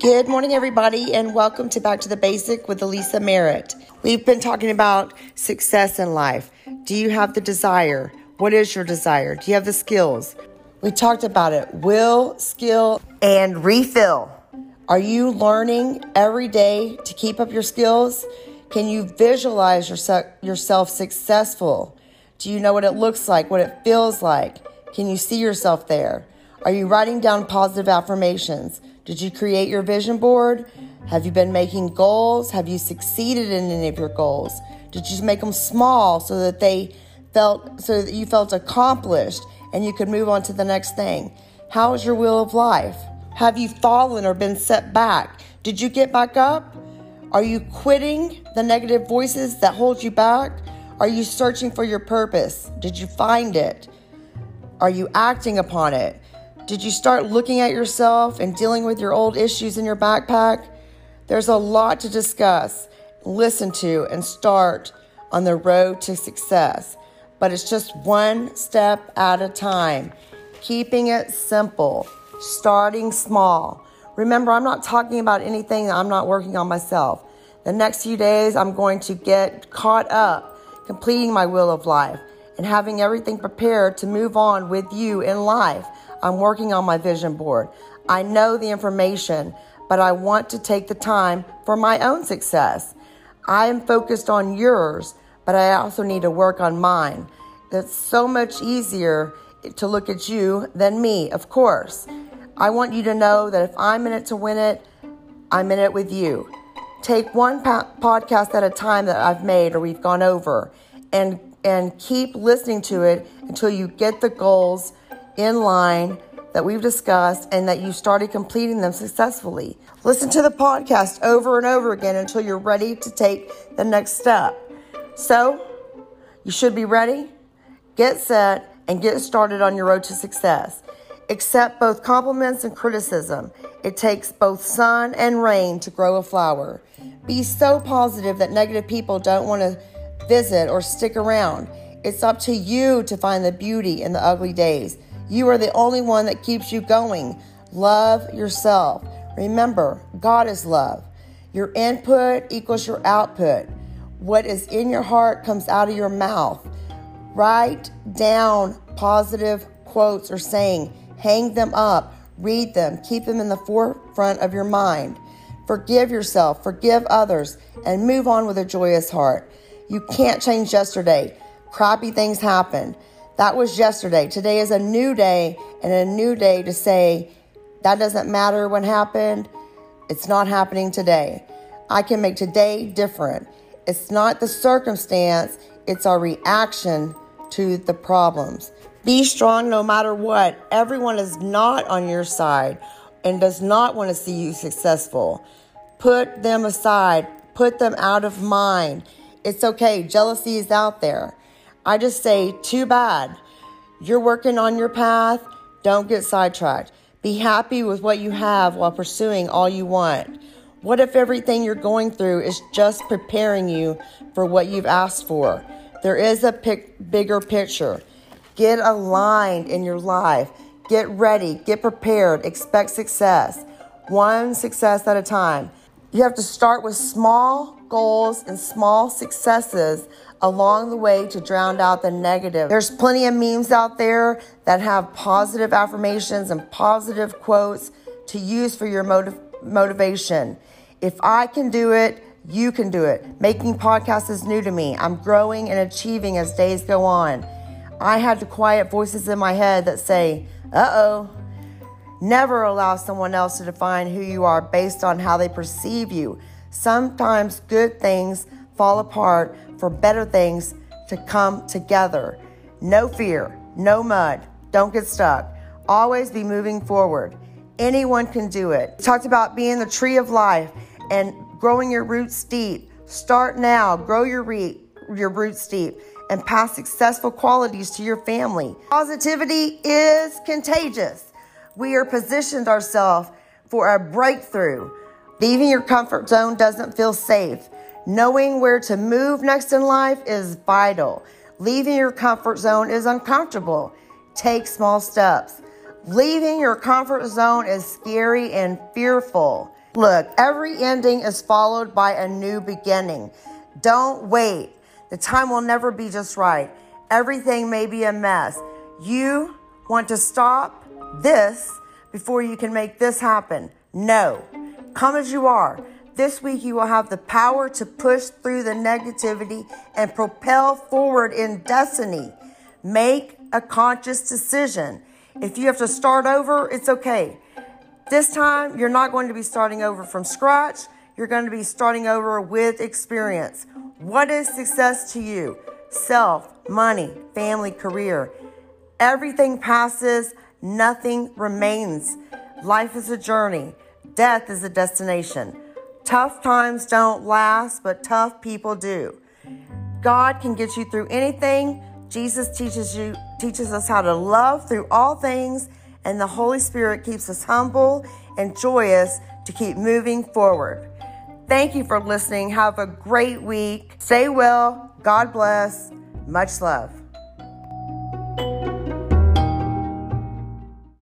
Good morning, everybody, and welcome to Back to the Basic with Elisa Merritt. We've been talking about success in life. Do you have the desire? What is your desire? Do you have the skills? We talked about it will, skill, and refill. Are you learning every day to keep up your skills? Can you visualize yourself successful? Do you know what it looks like, what it feels like? Can you see yourself there? Are you writing down positive affirmations? Did you create your vision board? Have you been making goals? Have you succeeded in any of your goals? Did you make them small so that they felt so that you felt accomplished and you could move on to the next thing? How is your will of life? Have you fallen or been set back? Did you get back up? Are you quitting the negative voices that hold you back? Are you searching for your purpose? Did you find it? Are you acting upon it? Did you start looking at yourself and dealing with your old issues in your backpack? There's a lot to discuss, listen to, and start on the road to success. But it's just one step at a time, keeping it simple, starting small. Remember, I'm not talking about anything that I'm not working on myself. The next few days, I'm going to get caught up, completing my will of life, and having everything prepared to move on with you in life. I'm working on my vision board. I know the information, but I want to take the time for my own success. I am focused on yours, but I also need to work on mine. That's so much easier to look at you than me, of course. I want you to know that if I'm in it to win it, I'm in it with you. Take one po- podcast at a time that I've made or we've gone over and and keep listening to it until you get the goals in line that we've discussed and that you started completing them successfully. Listen to the podcast over and over again until you're ready to take the next step. So, you should be ready, get set, and get started on your road to success. Accept both compliments and criticism. It takes both sun and rain to grow a flower. Be so positive that negative people don't want to visit or stick around. It's up to you to find the beauty in the ugly days. You are the only one that keeps you going. Love yourself. Remember, God is love. Your input equals your output. What is in your heart comes out of your mouth. Write down positive quotes or saying, hang them up, read them, keep them in the forefront of your mind. Forgive yourself, forgive others, and move on with a joyous heart. You can't change yesterday. Crappy things happen. That was yesterday. Today is a new day and a new day to say, that doesn't matter what happened. It's not happening today. I can make today different. It's not the circumstance, it's our reaction to the problems. Be strong no matter what. Everyone is not on your side and does not want to see you successful. Put them aside, put them out of mind. It's okay. Jealousy is out there. I just say, too bad. You're working on your path. Don't get sidetracked. Be happy with what you have while pursuing all you want. What if everything you're going through is just preparing you for what you've asked for? There is a pic- bigger picture. Get aligned in your life. Get ready. Get prepared. Expect success. One success at a time. You have to start with small goals and small successes along the way to drown out the negative. There's plenty of memes out there that have positive affirmations and positive quotes to use for your motiv- motivation. If I can do it, you can do it. Making podcasts is new to me. I'm growing and achieving as days go on. I had to quiet voices in my head that say, uh oh. Never allow someone else to define who you are based on how they perceive you. Sometimes good things fall apart for better things to come together. No fear, no mud, don't get stuck. Always be moving forward. Anyone can do it. We talked about being the tree of life and growing your roots deep. Start now, grow your, re- your roots deep and pass successful qualities to your family. Positivity is contagious. We are positioned ourselves for a breakthrough. Leaving your comfort zone doesn't feel safe. Knowing where to move next in life is vital. Leaving your comfort zone is uncomfortable. Take small steps. Leaving your comfort zone is scary and fearful. Look, every ending is followed by a new beginning. Don't wait. The time will never be just right. Everything may be a mess. You want to stop this before you can make this happen. No. Come as you are. This week, you will have the power to push through the negativity and propel forward in destiny. Make a conscious decision. If you have to start over, it's okay. This time, you're not going to be starting over from scratch. You're going to be starting over with experience. What is success to you? Self, money, family, career. Everything passes, nothing remains. Life is a journey, death is a destination. Tough times don't last, but tough people do. God can get you through anything. Jesus teaches you teaches us how to love through all things and the Holy Spirit keeps us humble and joyous to keep moving forward. Thank you for listening. Have a great week. Stay well. God bless. Much love.